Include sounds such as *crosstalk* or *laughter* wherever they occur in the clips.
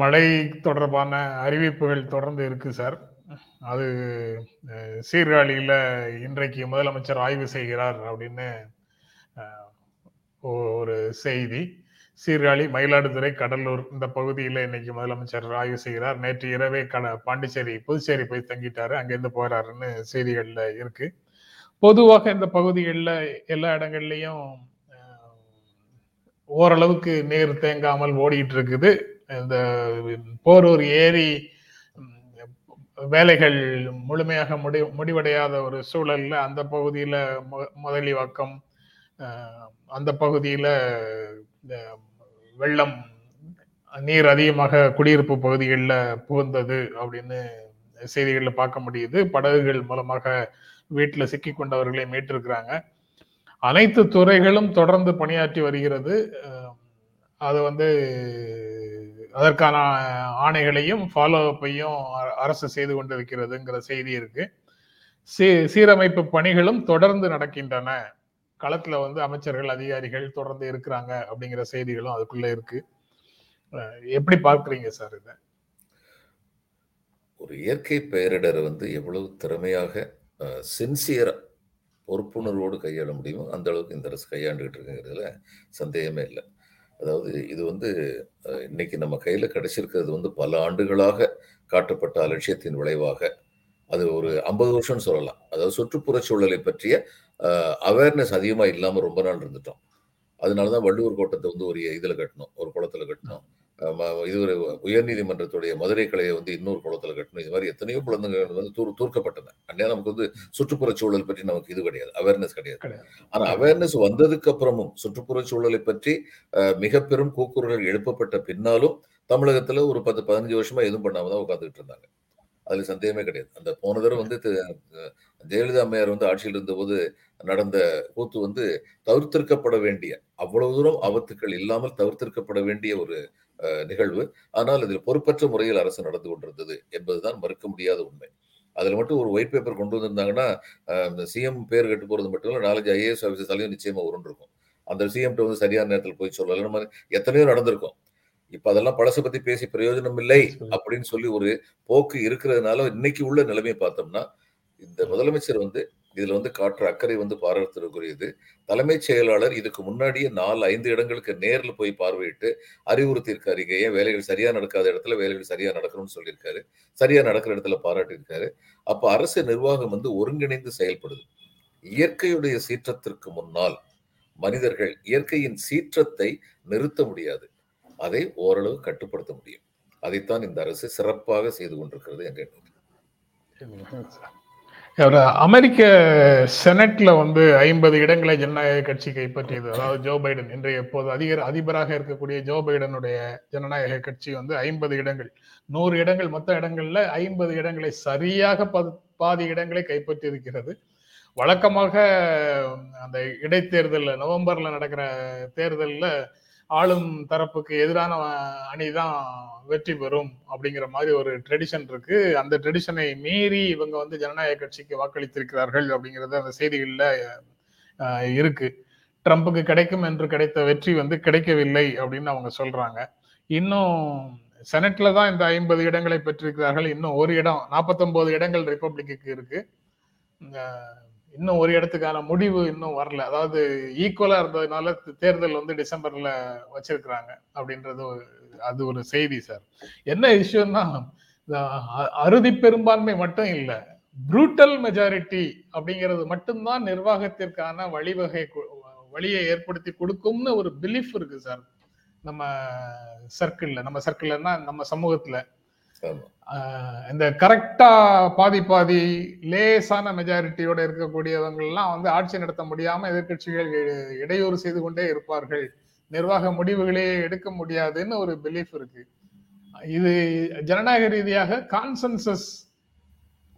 மழை தொடர்பான அறிவிப்புகள் தொடர்ந்து இருக்கு சார். அது சீர்காழியில் இன்றைக்கு முதலமைச்சர் ஆய்வு செய்கிறார் அப்படின்னு ஒரு செய்தி. சீர்காழி மயிலாடுதுறை கடலூர் இந்த பகுதியில் இன்னைக்கு முதலமைச்சர் ஆய்வு செய்கிறார். நேற்று இரவே கட பாண்டிச்சேரி புதுச்சேரி போய் தங்கிட்டாரு. அங்கேருந்து போகிறாருன்னு செய்திகளில் இருக்கு. பொதுவாக இந்த பகுதிகளில் எல்லா இடங்கள்லையும் ஓரளவுக்கு நீர் தேங்காமல் ஓடிட்டு இருக்குது. இந்த போரூர் ஏரி வேலைகள் முழுமையாக முடி முடிவடையாத ஒரு சூழல்ல அந்த பகுதியில மு- முதலிவாக்கம் அந்த பகுதியில இந்த வெள்ளம் நீர் அதிகமாக குடியிருப்பு பகுதிகளில் புகுந்தது அப்படின்னு செய்திகளில் பார்க்க முடியுது. படகுகள் மூலமாக வீட்டில் சிக்கி கொண்டவர்களை மீட்டிருக்கிறாங்க. அனைத்து துறைகளும் தொடர்ந்து பணியாற்றி வருகிறது. அது வந்து அதற்கான ஆணைகளையும் ஃபாலோ அப்பையும் அரசு செய்து கொண்டிருக்கிறதுங்கிற செய்தி இருக்கு. சீ சீரமைப்பு பணிகளும் தொடர்ந்து நடக்கின்றன. களத்துல வந்து அமைச்சர்கள் அதிகாரிகள் தொடர்ந்து இருக்கிறாங்க அப்படிங்கிற செய்திகளும் அதுக்குள்ள இருக்கு. எப்படி பார்க்குறீங்க சார் இதை? ஒரு இயற்கை பேரிடர் வந்து எவ்வளவு திறமையாக சின்சியரா பொறுப்புணர்வோடு கையாள முடியுமோ அந்த அளவுக்கு இந்த அரசு கையாண்டுகிட்டு இருக்குங்கிறதுல சந்தேகமே இல்லை. அதாவது இது வந்து இன்னைக்கு நம்ம கையில் கிடைச்சிருக்கிறது வந்து பல ஆண்டுகளாக காட்டப்பட்ட அலட்சியத்தின் விளைவாக. அது ஒரு ஐம்பது வருஷம்னு சொல்லலாம். அதாவது சுற்றுப்புற சூழலை பற்றிய அவேர்னஸ் அதிகமாக இல்லாமல் ரொம்ப நாள் இருந்துட்டோம். அதனாலதான் வள்ளுவர் கோட்டத்தை வந்து ஒரு இதில் கட்டணும் ஒரு குளத்துல கட்டணும் இது ஒரு உயர்நீதிமன்றத்துடைய மதுரை கிளையை வந்து இன்னொரு குளத்துல கட்டணும். இது மாதிரி எத்தனையோ குழந்தைகள் வந்து தூர் தூர்க்கப்பட்டன. அந்நே நமக்கு வந்து சுற்றுப்புறச் சூழல் பற்றி நமக்கு இது கிடையாது. அவேர்னஸ் கிடையாது. கிடையாது. ஆனா அவேர்னஸ் வந்ததுக்கு அப்புறமும் சுற்றுப்புறச் சூழலை பற்றி மிக பெரும் கூக்குரல்கள் எழுப்பப்பட்ட பின்னாலும் தமிழகத்துல ஒரு பத்து பதினஞ்சு வருஷமா எதுவும் பண்ணாம தான் உட்காந்துட்டு இருந்தாங்க. அதுல சந்தேகமே கிடையாது. அந்த போன தடவை வந்து ஜெயலலிதா அம்மையார் வந்து ஆட்சியில் இருந்தபோது நடந்த கூத்து வந்து தவிர்த்திருக்கப்பட வேண்டிய அவ்வளவு தூரம் ஆபத்துக்கள் இல்லாமல் தவிர்த்திருக்கப்பட வேண்டிய ஒரு நிகழ்வு. ஆனால் இதில் பொறுப்பற்ற முறையில் அரசு நடந்து கொண்டிருந்தது என்பதுதான் மறுக்க முடியாத உண்மை. அதுல மட்டும் ஒரு ஒயிட் பேப்பர் கொண்டு வந்திருந்தாங்கன்னா சிஎம் பேர் கெட்டு போறது மட்டும் இல்லை நாலஞ்சு ஐஏஎஸ் ஆஃபீஸர்ஸாலையும் நிச்சயமா உருண்டிருக்கும். அந்த சிஎம் வந்து சரியான நேரத்தில் போய் சொல்லல. நம்ம எத்தனையோ நடந்திருக்கும். இப்ப அதெல்லாம் பழசை பத்தி பேசி பிரயோஜனம் இல்லை அப்படின்னு சொல்லி ஒரு போக்கு இருக்கிறதுனால இன்னைக்கு உள்ள நிலைமையை பார்த்தோம்னா இந்த முதலமைச்சர் வந்து இதுல வந்து காற்று அக்கறை வந்து பாராட்டுக்குரியது தலைமைச் செயலாளர் இதுக்கு முன்னாடியே நாலு ஐந்து இடங்களுக்கு நேர்ல போய் பார்வையிட்டு அறிவுறுத்தியிருக்காரு. இங்க ஏன் வேலைகள் சரியா நடக்காத இடத்துல வேலைகள் சரியா நடக்கணும்னு சொல்லியிருக்காரு. சரியா நடக்கிற இடத்துல பாராட்டியிருக்காரு. அப்ப அரசு நிர்வாகம் வந்து ஒருங்கிணைந்து செயல்படுது. இயற்கையுடைய சீற்றத்திற்கு முன்னால் மனிதர்கள் இயற்கையின் சீற்றத்தை நிறுத்த முடியாது. அதை ஓரளவு கட்டுப்படுத்த முடியும். அதைத்தான் இந்த அரசு சிறப்பாக செய்து கொண்டிருக்கிறது என்ற எண்ணம் அமெரிக்க செனட்ல வந்து ஐம்பது இடங்களை ஜனநாயக கட்சி கைப்பற்றியது. அதாவது ஜோ பைடன். இன்றைய எப்போது அதிகர் அதிபராக இருக்கக்கூடிய ஜோ பைடனுடைய ஜனநாயக கட்சி வந்து ஐம்பது இடங்கள். நூறு இடங்கள் மொத்த இடங்கள்ல ஐம்பது இடங்களை சரியாக பாதி இடங்களை கைப்பற்றி இருக்கிறது வழக்கமாக அந்த இடைத்தேர்தலில் நவம்பர்ல நடக்கிற தேர்தலில் ஆளும் தரப்புக்கு எதிரான அணி தான் வெற்றி பெறும் அப்படிங்கிற மாதிரி ஒரு ட்ரெடிஷன் இருக்கு. அந்த ட்ரெடிஷனை மீறி இவங்க வந்து ஜனநாயக கட்சிக்கு வாக்களித்திருக்கிறார்கள் அப்படிங்கிறது அந்த செய்திகளில் இருக்கு. ட்ரம்புக்கு கிடைக்கும் என்று கிடைத்த வெற்றி வந்து கிடைக்கவில்லை அப்படின்னு அவங்க சொல்றாங்க. இன்னும் செனட்ல தான் இந்த ஐம்பது இடங்களை பெற்றிருக்கிறார்கள். இன்னும் ஒரு இடம் 49 இடங்கள் ரிப்பப்ளிக்கு இருக்கு. இன்னும் ஒரு இடத்துக்கான முடிவு இன்னும் வரல. அதாவது ஈக்குவலா இருந்ததுனால தேர்தல் வந்து டிசம்பர்ல வச்சிருக்கிறாங்க அப்படின்றது ஒரு- அது ஒரு செய்தி சார். என்ன இஷ்யூன்னா அறுதி பெரும்பான்மை மட்டும் இல்லை புரூட்டல் மெஜாரிட்டி அப்படிங்கிறது மட்டும்தான் நிர்வாகத்திற்கான வழிவகை வழியை ஏற்படுத்தி கொடுக்கும்னு ஒரு பிலீஃப் இருக்கு சார். நம்ம சர்க்கிள்ல நம்ம சர்க்கிள்னா நம்ம சமூகத்துல. இந்த கரெக்டா பாதி பாதி லேசான மெஜாரிட்டியோட இருக்கக்கூடியவங்கள்லாம் வந்து ஆட்சி நடத்த முடியாம எதிர்க்கட்சிகள் இடையூறு செய்து கொண்டே இருப்பார்கள். நிர்வாக முடிவுகளே எடுக்க முடியாதுன்னு ஒரு பிலீஃப் இருக்கு. இது ஜனநாயக ரீதியாக கான்சென்சஸ்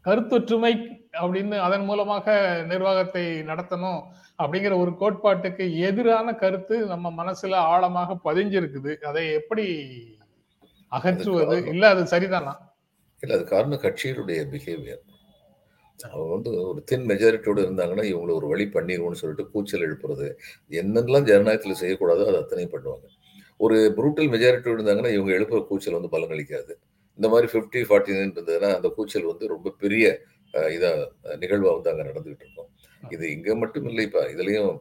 கருத்தொற்றுமை அப்படின்னு அதன் மூலமாக நிர்வாகத்தை நடத்தணும் அப்படிங்கிற ஒரு கோட்பாட்டுக்கு எதிரான கருத்து நம்ம மனசுல ஆழமாக பதிஞ்சிருக்குது. அதை எப்படி அகற்றுவது இல்ல அது சரிதானா? இல்ல அது காரணம் கட்சியினுடைய பிஹேவியர் அவங்க வந்து ஒரு தின் மெஜாரிட்டியோட இருந்தாங்கன்னா இவங்களை ஒரு வழி பண்ணிடுவோம்னு சொல்லிட்டு கூச்சல் எழுப்புறது. என்னென்னலாம் ஜனநாயகத்தில் செய்யக்கூடாதோ அதை அத்தனையும் பண்ணுவாங்க. ஒரு புரூட்டல் மெஜாரிட்டியோட இருந்தாங்கன்னா இவங்க எழுப்புற கூச்சல் வந்து பலனளிக்காது இந்த மாதிரி ஃபிஃப்டி ஃபார்ட்டி நைன் இருந்ததுன்னா அந்த கூச்சல் வந்து ரொம்ப பெரிய அஹ், இதா அஹ், நிகழ்வா வந்து அங்க நடந்துகிட்டு இருக்கும். இது இங்க மட்டும் இல்லை இப்ப இதுலயும்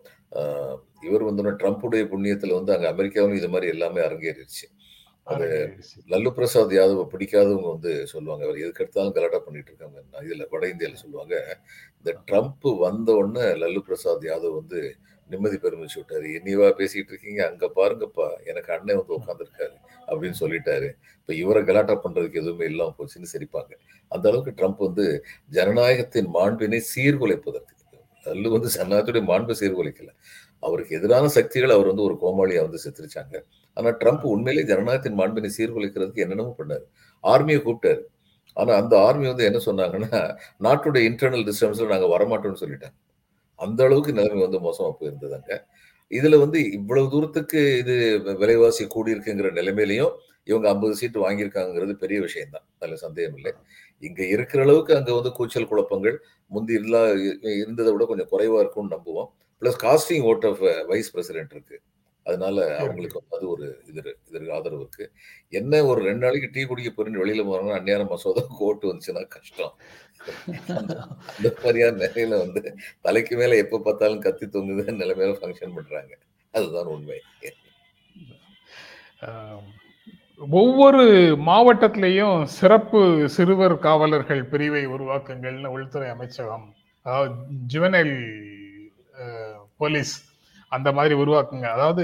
இவர் வந்து ட்ரம்ப்புடைய புண்ணியத்துல வந்து அங்க அமெரிக்காவிலும் இது மாதிரி எல்லாமே அரங்கேறிடுச்சு லல்லு பிரசாத் யாதவ பிடிக்காதவங்க வந்து சொல்லுவாங்க அவர் எதுக்கு எடுத்தாலும் கலாட்டா பண்ணிட்டு இருக்காங்க. இதுல வட இந்தியால சொல்லுவாங்க இந்த ட்ரம்ப் வந்த உடனே லல்லு பிரசாத் யாதவ் வந்து நிம்மதி பெருமிச்சு விட்டாரு. என்னையவா பேசிட்டு இருக்கீங்க அங்க பாருங்கப்பா எனக்கு அண்ணன் வந்து உட்காந்துருக்காரு அப்படின்னு சொல்லிட்டாரு. இப்ப இவரை கலாட்டா பண்றதுக்கு எதுவுமே இல்லாம போச்சுன்னு சிரிப்பாங்க. அந்த அளவுக்கு ட்ரம்ப் வந்து ஜனநாயகத்தின் மாண்பினை சீர்குலைப்பதற்கு லல்லு வந்து ஜனநாயகத்துடைய மாண்பை சீர்குலைக்கல. அவருக்கு எதிரான சக்திகள் அவர் வந்து ஒரு கோமாளியா வந்து சித்தரிச்சாங்க. ஆனா ட்ரம்ப் உண்மையிலே ஜனநாயகத்தின் மாண்பினை சீர்குலைக்கிறதுக்கு என்னென்னமோ பண்ணாரு. ஆர்மியை கூப்பிட்டாரு. ஆனா அந்த ஆர்மி வந்து என்ன சொன்னாங்கன்னா நாட்டுடைய இன்டர்னல் டிஸ்டர்பன்ஸ்ல நாங்க வரமாட்டோம்னு சொல்லிட்டாங்க. அந்த அளவுக்கு நிலைமை வந்து மோசமா போயிருந்ததாங்க. இதுல வந்து இவ்வளவு தூரத்துக்கு இது விலைவாசி கூடியிருக்குங்கிற நிலைமையிலையும் இவங்க ஐம்பது சீட்டு வாங்கியிருக்காங்கிறது பெரிய விஷயம்தான். அதுல சந்தேகம் இல்லை. இங்க இருக்கிற அளவுக்கு அங்க வந்து கூச்சல் குழப்பங்கள் முந்தி இல்லா இருந்ததை விட கொஞ்சம் குறைவா இருக்கும்னு நம்புவோம். Plus casting vote of vice president இருக்கு. அதனால அவங்களுக்கு வந்து அது ஒரு இது இதற்கு ஆதரவு இருக்கு. என்ன ஒரு ரெண்டு நாளைக்கு டீ குடிக்க போறேன்னு வெளியில போறாங்கன்னா அந்நியான மசோதா *laughs* ஓட்டு வந்துச்சுன்னா கஷ்டம். *laughs* அந்த மாதிரியான நிலையில வந்து தலைக்கு மேல எப்ப பார்த்தாலும் கத்தி தொங்குது நிலைமையில ஃபங்க்ஷன் பண்றாங்க. அதுதான் உண்மை. ஒவ்வொரு மாவட்டத்திலையும் சிறப்பு சிறுவர் காவலர்கள் பிரிவை உருவாக்குங்கள்னு உள்துறை அமைச்சகம் ஜுவனைல் போலீஸ் அந்த மாதிரி உருவாக்குங்க. அதாவது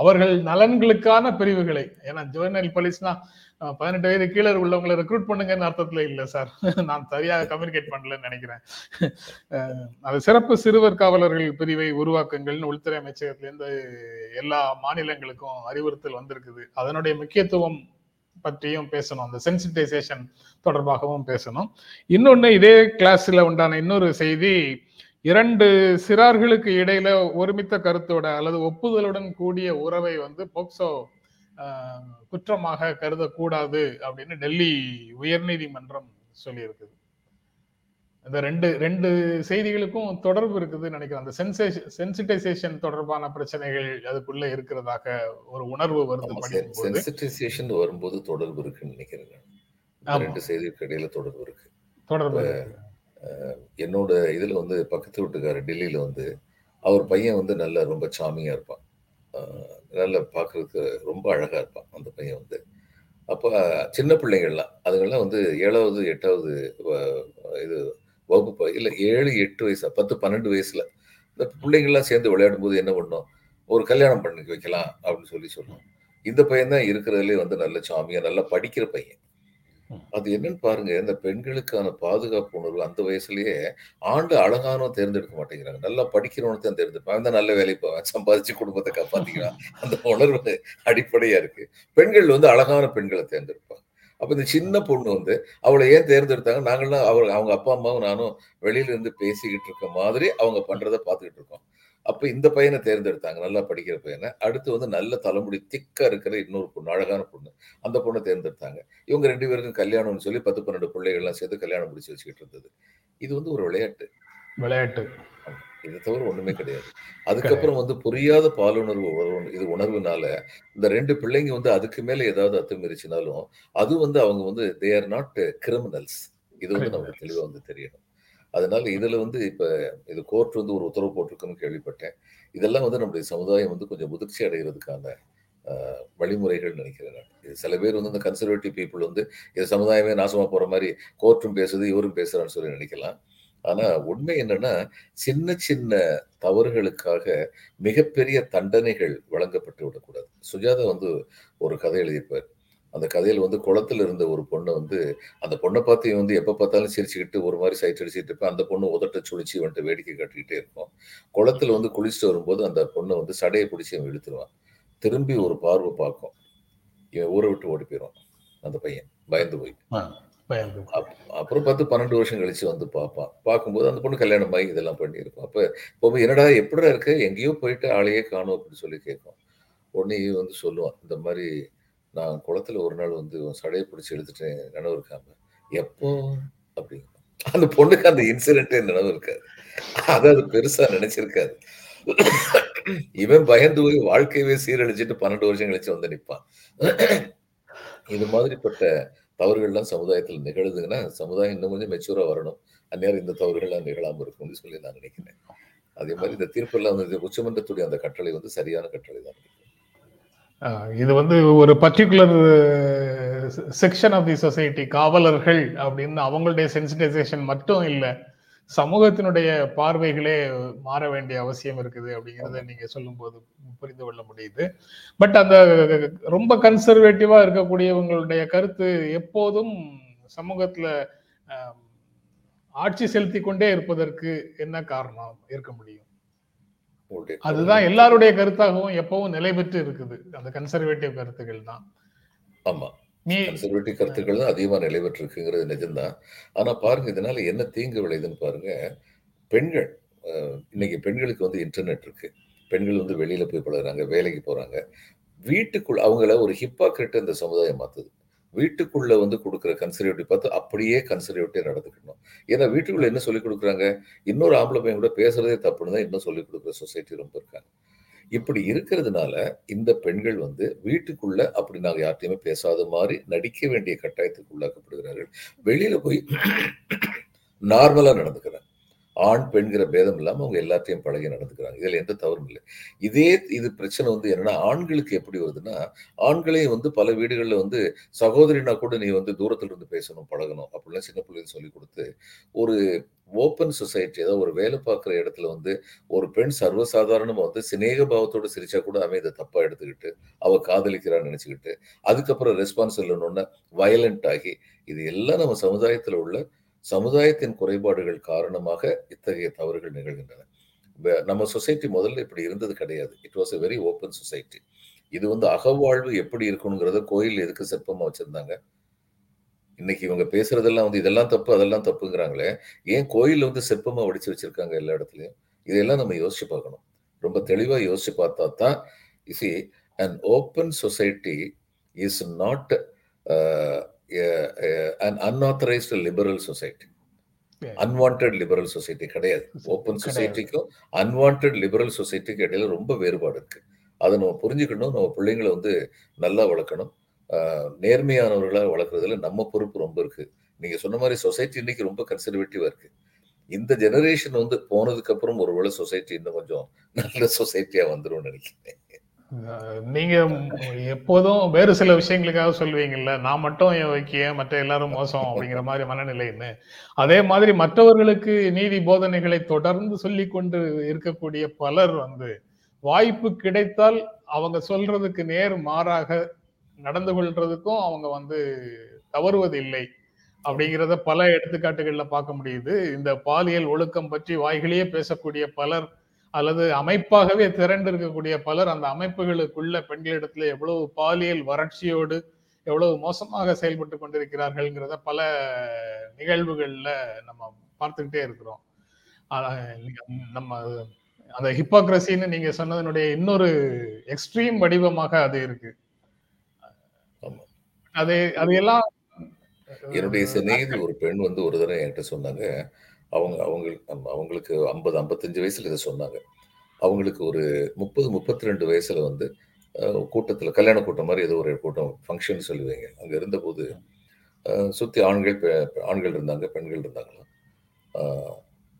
அவர்கள் நலன்களுக்கான பிரிவுகளை ஏன்னா ஜுவனல் போலீஸ்னா பதினெட்டு வயது கீழே உள்ளவங்களை ரெக்ரூட் பண்ணுங்கன்னு அர்த்தத்துல இல்ல சார் நான் சரியாக கம்யூனிகேட் பண்ணலன்னு நினைக்கிறேன். அது சிறப்பு சிறுவர் காவலர்கள் பிரிவை உருவாக்குங்கள்னு உள்துறை அமைச்சகத்திலேருந்து எல்லா மாநிலங்களுக்கும் அறிவுறுத்தல் வந்திருக்குது. அதனுடைய முக்கியத்துவம் பற்றியும் பேசணும். அந்த சென்சிட்டைசேஷன் தொடர்பாகவும் பேசணும். இன்னொன்று இதே கிளாஸில் உண்டான இன்னொரு செய்தி இரண்டு சிறார்களுக்கு இடையில ஒருமித்த கருத்தோட அல்லது ஒப்புதலுடன் கூடிய உறவை வந்து போக்சோ குற்றமாக கருதக்கூடாது அப்படின்னு டெல்லி உயர்நீதிமன்றம் சொல்லியிருக்குது. இந்த ரெண்டு ரெண்டு செய்திகளுக்கும் தொடர்பு இருக்குதுன்னு நினைக்கிறேன். அந்த சென்சிட்டைசேஷன் தொடர்பான பிரச்சனைகள் அதுக்குள்ள இருக்கிறதாக ஒரு உணர்வு வருது சென்சிட்டைசேஷன் வரும்போது தொடர்பு இருக்குன்னு நினைக்கிறேன். ரெண்டு செய்திக்கு இடையில தொடர்பு இருக்கு. தொடர்பு. என்னோட இதில் வந்து பக்கத்து வீட்டுக்காரர் டெல்லியில் வந்து அவர் பையன் வந்து நல்ல ரொம்ப சாமியாக இருப்பான். நல்ல பார்க்குறதுக்கு ரொம்ப அழகாக இருப்பான் அந்த பையன் வந்து. அப்போ சின்ன பிள்ளைங்கள்லாம் அதுங்கெல்லாம் வந்து ஏழாவது எட்டாவது வ- இது வகுப்பு இல்லை ஏழு எட்டு வயசு பத்து பன்னெண்டு வயசில் இந்த பிள்ளைங்கள்லாம் சேர்ந்து விளையாடும் போது என்ன பண்ணோம்? ஒரு கல்யாணம் பண்ணி வைக்கலாம் அப்படின்னு சொல்லி சொன்னோம் இந்த பையன் தான் இருக்கிறதுலே வந்து நல்ல சாமியாக நல்லா படிக்கிற பையன். அது என்னன்னு பாருங்க இந்த பெண்களுக்கான பாதுகாப்பு உணர்வு அந்த வயசுலயே ஆண்டு அழகானவன் தேர்ந்தெடுக்க மாட்டேங்கிறாங்க. நல்லா படிக்கிறவனை தான் தேர்ந்தெடுப்பான் அவன் தான் நல்ல வேலைக்கு போவான் சம்பாதிச்சு குடும்பத்தை காப்பாத்திக்கிறான். *laughs* அந்த உணர்வு அடிப்படையா இருக்கு. பெண்கள் வந்து அழகான பெண்களை தேர்ந்தெடுப்பாங்க. அப்ப இந்த சின்ன பொண்ணு வந்து அவளை ஏன் தேர்ந்தெடுத்தாங்க? நாங்களாம் அவர் அவங்க அப்பா அம்மாவும் நானும் வெளியில இருந்து பேசிக்கிட்டு இருக்க மாதிரி அவங்க பண்றதை பார்த்துக்கிட்டு இருக்கோம். அப்ப இந்த பையனை தேர்ந்தெடுத்தாங்க. நல்லா படிக்கிற பையனை. அடுத்து வந்து நல்ல தலைமுடி திக்கா இருக்கிற இன்னொரு பொண்ணு அழகான பொண்ணு. அந்த பொண்ணை தேர்ந்தெடுத்தாங்க. இவங்க ரெண்டு பேருக்கும் கல்யாணம்னு சொல்லி பத்து பன்னெண்டு பிள்ளைகள்லாம் சேர்த்து கல்யாணம் முடிச்சு வச்சுக்கிட்டு இருந்தது. இது வந்து ஒரு விளையாட்டு. விளையாட்டு. இதை தவிர ஒண்ணுமே கிடையாது. அதுக்கப்புறம் வந்து புரியாத பாலுணர்வு வரும். இது உணர்வுனால இந்த ரெண்டு பிள்ளைங்க வந்து அதுக்கு மேல ஏதாவது அத்துமீறிச்சினாலும் அது வந்து அவங்க வந்து தே ஆர் நாட் கிரிமினல்ஸ் இது வந்து நமக்கு தெளிவா வந்து தெரியணும். அதனால இதில் வந்து இப்போ இது கோர்ட் வந்து ஒரு உத்தரவு போட்டிருக்குன்னு கேள்விப்பட்டேன். இதெல்லாம் வந்து நம்முடைய சமுதாயம் வந்து கொஞ்சம் முதிர்ச்சி அடைகிறதுக்கான வழிமுறைகள் நினைக்கிறேன். நான். இது சில பேர் வந்து இந்த கன்சர்வேட்டிவ் பீப்புள் வந்து இது சமுதாயமே நாசமாக போகிற மாதிரி கோர்ட்டும் பேசுது இவரும் பேசுகிறான்னு சொல்லி நினைக்கலாம். ஆனால் உண்மை என்னன்னா சின்ன சின்ன தவறுகளுக்காக மிகப்பெரிய தண்டனைகள் வழங்கப்பட்டு விடக்கூடாது. சுஜாதா வந்து ஒரு கதை எழுதியிருப்பார். அந்த கதையில வந்து குளத்துல இருந்த ஒரு பொண்ணை வந்து அந்த பொண்ணை பார்த்து வந்து எப்ப பார்த்தாலும் சிரிச்சுக்கிட்டு ஒரு மாதிரி சைட் அடிச்சுட்டு இருப்பேன். அந்த பொண்ணு உதட்ட சுழிச்சு வந்துட்டு வேடிக்கை காட்டிக்கிட்டே இருக்கும் குளத்துல வந்து குளிச்சுட்டு வரும்போது அந்த பொண்ணை வந்து சடையை பிடிச்சி அவன் இழுத்துருவான். திரும்பி ஒரு பார்வை பார்க்கும். இவன் ஊரை விட்டு ஓடி போயிடுவான். அந்த பையன் பயந்து போய். அப்புறம் பத்து பன்னெண்டு வருஷம் கழிச்சு வந்து பார்ப்பான். பார்க்கும்போது அந்த பொண்ணு கல்யாணம் ஆகி இதெல்லாம் பண்ணியிருக்கும் அப்போ இப்போ என்னடா எப்படிடா இருக்க? எங்கேயோ போயிட்டு ஆளையே காணும் அப்படின்னு சொல்லி கேட்கும். உடனே வந்து சொல்லுவான் இந்த மாதிரி நான் குளத்துல ஒரு நாள் வந்து சடையை பிடிச்சி எடுத்துட்டேன் நினைவு இருக்காம எப்போ? அப்படி அந்த பொண்ணுக்கு அந்த இன்சிடென்ட்டே நினைவு இருக்காது. அதாவது அது பெருசா நினைச்சிருக்காது. இவன் பயந்து போய் வாழ்க்கையவே சீரழிச்சிட்டு பன்னெண்டு வருஷம் கழிச்சு வந்து நிற்பான் இது மாதிரிப்பட்ட தவறுகள்லாம் சமுதாயத்தில் நிகழுதுங்கன்னா சமுதாயம் இன்னும் கொஞ்சம் மெச்சூரா வரணும். அந்நேரம் இந்த தவறுகள்லாம் நிகழாம இருக்கும்னு சொல்லி நான் நினைக்கிறேன். அதே மாதிரி இந்த தீர்ப்பெல்லாம் வந்து உச்சமன்றத்துடைய அந்த கட்டளை வந்து சரியான கட்டளை தான் இது வந்து ஒரு particular section of the society காவலர்கள் அப்படின்னு அவங்களுடைய சென்சிடைசேஷன் மட்டும் இல்லை சமூகத்தினுடைய பார்வைகளே மாற வேண்டிய அவசியம் இருக்குது அப்படிங்கிறத நீங்க சொல்லும்போது புரிந்து கொள்ள முடியுது. பட் அந்த ரொம்ப கன்சர்வேட்டிவா இருக்கக்கூடியவங்களுடைய கருத்து எப்போதும் சமூகத்துல ஆட்சி செலுத்தி கொண்டே இருப்பதற்கு என்ன காரணம் இருக்க முடியும்? அதுதான் எல்லாருடைய கருத்தாகவும் எப்பவும் நிலை பெற்று இருக்குது. அந்த கன்சர்வேட்டிவ் கருத்துக்கள் தான். ஆமா. கன்சர்வேட்டிவ் கருத்துக்கள் தான் அதிகமா நிலை பெற்றிருக்குங்கிறது நிஜம்தான். ஆனா பாருங்க இதனால என்ன தீங்கு விளையுதுன்னு பாருங்க பெண்கள் இன்னைக்கு பெண்களுக்கு வந்து இன்டர்நெட் இருக்கு. பெண்கள் வந்து வெளியில போய் பழகுறாங்க வேலைக்கு போறாங்க. வீட்டுக்குள்ள அவங்கள ஒரு ஹிப்பாக்ரெட் இந்த சமுதாயம் மாத்துது. வீட்டுக்குள்ள வந்து கொடுக்குற கன்சர்வேட்டிவ் பார்த்து அப்படியே கன்சர்வேட்டிவ் நடந்துக்கணும். ஏன்னா வீட்டுக்குள்ள என்ன சொல்லி கொடுக்குறாங்க? இன்னொரு ஆம்பளை பையன் கூட பேசுறதே தப்புன்னு தான் இன்னும் சொல்லி கொடுக்குற சொசைட்டி ரொம்ப இருக்காங்க. இப்படி இருக்கிறதுனால இந்த பெண்கள் வந்து வீட்டுக்குள்ள அப்படி நாங்கள் யார்ட்டையுமே பேசாத மாதிரி நடிக்க வேண்டிய கட்டாயத்துக்கு உள்ளாக்கப்படுகிறார்கள். வெளியில போய் நார்மலா நடந்துக்கிறாங்க. ஆண் பெண்கிற பேதம் இல்லாமல் அவங்க எல்லாத்தையும் பழகி நடந்துக்கிறாங்க. இதில் எந்த தவறும் இல்லை. இதே இது பிரச்சனை வந்து என்னன்னா ஆண்களுக்கு எப்படி வருதுன்னா ஆண்களையும் வந்து பல வீடுகளில் வந்து சகோதரினா கூட நீ வந்து தூரத்தில் இருந்து பேசணும் பழகணும் அப்படிலாம் சின்ன பிள்ளைங்க சொல்லி கொடுத்து ஒரு ஓப்பன் சொசைட்டி அதாவது ஒரு வேலை பார்க்குற இடத்துல வந்து ஒரு பெண் சர்வசாதாரணமாக வந்து சிநேக பாவத்தோடு சிரிச்சா கூட அவன் இதை தப்பாக எடுத்துக்கிட்டு அவள் காதலிக்கிறான்னு நினச்சிக்கிட்டு அதுக்கப்புறம் ரெஸ்பான்ஸ் இல்லைன்னு வயலண்ட் ஆகி இது எல்லாம் நம்ம சமுதாயத்தில் உள்ள சமுதாயத்தின் குறைபாடுகள் காரணமாக இத்தகைய தவறுகள் நிகழ்கின்றன. நம்ம சொசைட்டி முதல்ல இப்படி இருந்தது கிடையாது. It was a very open society இது வந்து அகவாழ்வு எப்படி இருக்கணுங்கிறத கோயில் எதுக்கு சிற்பமாக வச்சிருந்தாங்க? இன்னைக்கு இவங்க பேசுறதெல்லாம் வந்து இதெல்லாம் தப்பு அதெல்லாம் தப்புங்கிறாங்களே. ஏன் கோயில் வந்து சிற்பமாக வடிச்சு வச்சிருக்காங்க எல்லா இடத்துலையும்? இதையெல்லாம் நம்ம யோசிச்சு பார்க்கணும். ரொம்ப தெளிவாக யோசிச்சு பார்த்தா தான் சி an open society is not an unauthorized liberal society. Unwanted liberal society கிடையாது. ஓப்பன். சொசைட்டிக்கும் அன்வான்ட் லிபரல் சொசைட்டிக்கு இடையில ரொம்ப வேறுபாடு இருக்கு. அதை நம்ம புரிஞ்சுக்கணும். நம்ம பிள்ளைங்களை வந்து நல்லா வளர்க்கணும். ஆஹ் நேர்மையானவர்களா வளர்க்குறதுல நம்ம பொறுப்பு ரொம்ப இருக்கு. நீங்க சொன்ன மாதிரி சொசைட்டி இன்னைக்கு ரொம்ப கன்சர்வேட்டிவா இருக்கு. இந்த ஜெனரேஷன் வந்து போனதுக்கு அப்புறம் ஒருவேளை சொசைட்டி இன்னும் கொஞ்சம் நல்ல சொசைட்டியா வந்துரும் நினைக்கிறேன். நீங்க எப்போதும் வேறு சில விஷயங்களுக்காக சொல்லுவீங்கல்ல நான் மட்டும் வைக்கிய மற்ற எல்லாரும் மோசம் அப்படிங்கிற மாதிரி மனநிலைன்னு அதே மாதிரி மற்றவர்களுக்கு நீதி போதனைகளை தொடர்ந்து சொல்லி கொண்டு இருக்கக்கூடிய பலர் வந்து வாய்ப்பு கிடைத்தால் அவங்க சொல்றதுக்கு நேர் மாறாக நடந்து கொள்றதுக்கும் அவங்க வந்து தவறுவதில்லை அப்படிங்கிறத பல எடுத்துக்காட்டுகள்ல பார்க்க முடியுது. இந்த பாலியல் ஒழுக்கம் பற்றி வாய்களையே பேசக்கூடிய பலர் அல்லது அமைப்பாகவே திரண்டு இருக்கக்கூடிய பலர் அந்த அமைப்புகளுக்குள்ள பெண்களிடத்துல எவ்வளவு பாலியல் வறட்சியோடு எவ்வளவு மோசமாக செயல்பட்டு கொண்டிருக்கிறார்கள்ங்கிறத பல நிகழ்வுகள்ல நம்ம பார்த்துக்கிட்டே இருக்கிறோம் நம்ம அந்த ஹிப்போக்ரஸின்னு நீங்க சொன்னதனுடைய இன்னொரு எக்ஸ்ட்ரீம் வடிவமாக அது. அது அது எல்லாம் என்னுடைய சிநேகிதி ஒரு பெண் வந்து ஒரு தடவை என்கிட்ட சொன்னாங்க அவங்க அவங்களுக்கு அவங்களுக்கு ஐம்பது ஐம்பத்தஞ்சு வயசில் இதை சொன்னாங்க. அவங்களுக்கு ஒரு முப்பது முப்பத்தி ரெண்டு வயசில் வந்து கூட்டத்தில் கல்யாண கூட்டம் மாதிரி ஏதோ ஒரு கூட்டம் ஃபங்க்ஷன் சொல்லுவீங்க அங்கே இருந்தபோது சுற்றி ஆண்கள் ஆண்கள் இருந்தாங்க பெண்கள் இருந்தாங்களாம்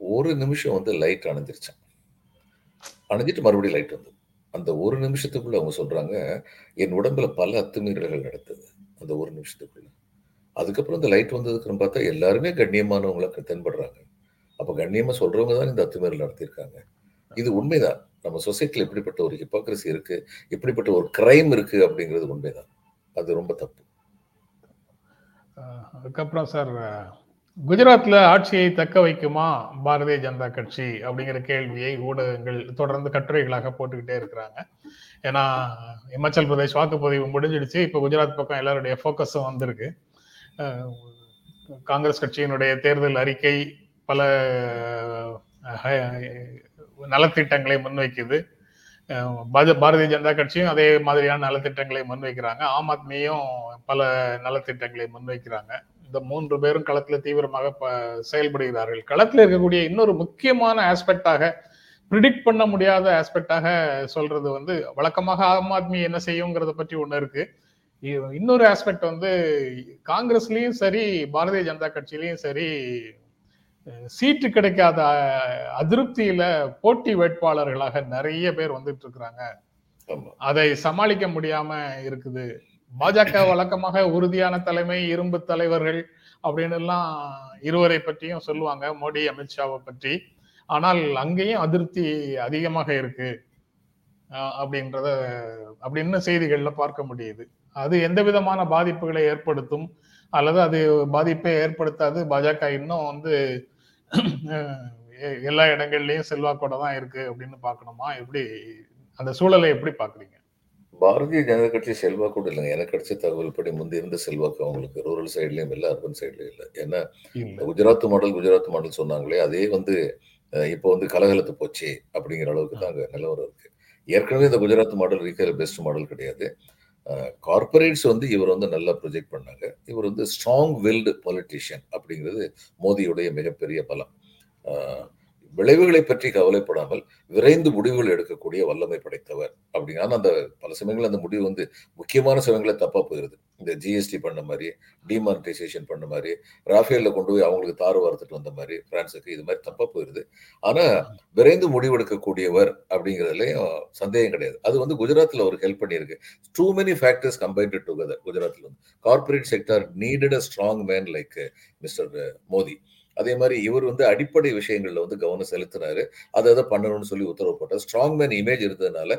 ஒரு நிமிஷம் வந்து லைட் அணைஞ்சிருச்சான் அணைஞ்சிட்டு மறுபடியும் லைட் வந்து அந்த ஒரு நிமிஷத்துக்குள்ள அவங்க சொல்றாங்க என் உடம்புல பல அத்துமீறல்கள் நடந்தது அந்த ஒரு நிமிஷத்துக்குள்ள. அதுக்கப்புறம் இந்த லைட் வந்ததுக்குன்னு பார்த்தா எல்லாருமே கண்ணியமானவங்களா தென்படுறாங்க. அப்போ கண்ணியமாக சொல்கிறவங்க தான் இந்த அத்துமீறல் நடத்தியிருக்காங்க. இது உண்மைதான். நம்ம சொசைட்டியில் இப்படிப்பட்ட ஒரு ஹிப்போக்ரஸி இருக்குது இப்படிப்பட்ட ஒரு கிரைம் இருக்குது அப்படிங்கிறது உண்மைதான். அது ரொம்ப தப்பு. அதுக்கப்புறம் சார் குஜராத்தில் ஆட்சியை தக்க வைக்குமா பாரதிய ஜனதா கட்சி அப்படிங்கிற கேள்வியை ஊடகங்கள் தொடர்ந்து கட்டுரைகளாக போட்டுக்கிட்டே இருக்கிறாங்க. ஏன்னா இமாச்சல் பிரதேஷ் வாக்குப்பதிவு முடிஞ்சிடுச்சு. இப்போ குஜராத் பக்கம் எல்லாருடைய ஃபோக்கஸும் வந்திருக்கு. காங்கிரஸ் கட்சியினுடைய தேர்தல் அறிக்கை பல நலத்திட்டங்களை முன்வைக்குது. பாரதிய ஜனதா கட்சியும் அதே மாதிரியான நலத்திட்டங்களை முன்வைக்கிறாங்க. ஆம் ஆத்மியும் பல நலத்திட்டங்களை முன்வைக்கிறாங்க. இந்த மூன்று பேரும் களத்துல தீவிரமாக ப- செயல்படுகிறார்கள். களத்துல இருக்கக்கூடிய இன்னொரு முக்கியமான ஆஸ்பெக்டாக ப்ரிடிக்ட் பண்ண முடியாத ஆஸ்பெக்டாக சொல்றது வந்து வழக்கமாக ஆம் ஆத்மி என்ன செய்யுங்கிறத பற்றி ஒன்று இருக்கு. இன்னொரு ஆஸ்பெக்ட் வந்து காங்கிரஸ்லயும் சரி பாரதிய ஜனதா கட்சியிலயும் சரி சீட்டு கிடைக்காத அதிருப்தியில போட்டி வேட்பாளர்களாக நிறைய பேர் வந்துட்டு இருக்கிறாங்க. அதை சமாளிக்க முடியாம இருக்குது. பாஜக *clears throat* வழக்கமாக உறுதியான தலைமை இரும்பு தலைவர்கள் அப்படின்னு எல்லாம் இருவரை பற்றியும் சொல்லுவாங்க மோடி அமித்ஷாவை பற்றி. ஆனால் அங்கேயும் அதிருப்தி அதிகமாக இருக்கு. அப்படின்றத அப்படின்னு செய்திகள்ல பார்க்க முடியுது. அது எந்த விதமான பாதிப்புகளை ஏற்படுத்தும்? அல்லது அது பாதிப்பை ஏற்படுத்தாது? பாஜக இன்னும் வந்து எல்லா இடங்கள்லயும் செல்வாக்கோட தான் இருக்கு அப்படின்னு பார்க்கணுமா? எப்படி அந்த சூழலை எப்படி பாக்குறீங்க பாரதிய ஜனதா கட்சி செல்வாக்கு இல்லைங்க. எனக்கு கிடைச்ச தகவல் படி முந்தி இருந்த செல்வாக்கு அவங்களுக்கு. ரூரல் சைட்லயும் இல்லை அர்பன் சைட்லயும் இல்லை. ஏன்னா குஜராத் மாடல் குஜராத் மாடல் சொன்னாங்களே அதே வந்து இப்போ வந்து கலகலத்து போச்சு அப்படிங்கிற அளவுக்கு தான் அங்கே நிலவரம் இருக்கு. ஏற்கனவே இந்த குஜராத் மாடல் இருக்கிற பெஸ்ட் மாடல் கிடையாது. கார்பரேட்ஸ் வந்து இவர் வந்து நல்லா ப்ரொஜெக்ட் பண்ணாங்க. இவர் வந்து ஸ்ட்ராங் வில்டு பொலிட்டிஷியன் அப்படிங்கிறது மோதியுடைய மிகப்பெரிய பலம். விளைவுகளை பற்றி கவலைப்படாமல் விரைந்து முடிவுகள் எடுக்கக்கூடிய வல்லமை படைத்தவர் அப்படின்னா அந்த பல சமயங்கள் அந்த முடிவு வந்து முக்கியமான சமயங்களை தப்பா போயிருது. இந்த ஜிஎஸ்டி பண்ண மாதிரி டிமானிட்டைசேஷன் பண்ண மாதிரி ராஃபேலில் கொண்டு போய் அவங்களுக்கு தாறு வார்த்துட்டு வந்த மாதிரி பிரான்ஸுக்கு இது மாதிரி தப்பா போயிருது. ஆனா விரைந்து முடிவெடுக்கக்கூடியவர் அப்படிங்கிறதுலயும் சந்தேகம் கிடையாது. அது வந்து குஜராத்ல ஒரு ஹெல்ப் பண்ணியிருக்கு. Too many factors combined together குஜராத்ல வந்து. Corporate sector needed a strong man like mister Modi அதே மாதிரி இவர் வந்து அடிப்படை விஷயங்கள்ல வந்து கவனம் செலுத்தினாரு. அதை அதை பண்ணணும்னு சொல்லி உத்தரவு போட்டார். ஸ்ட்ராங் மேன் இமேஜ் இருந்ததுனால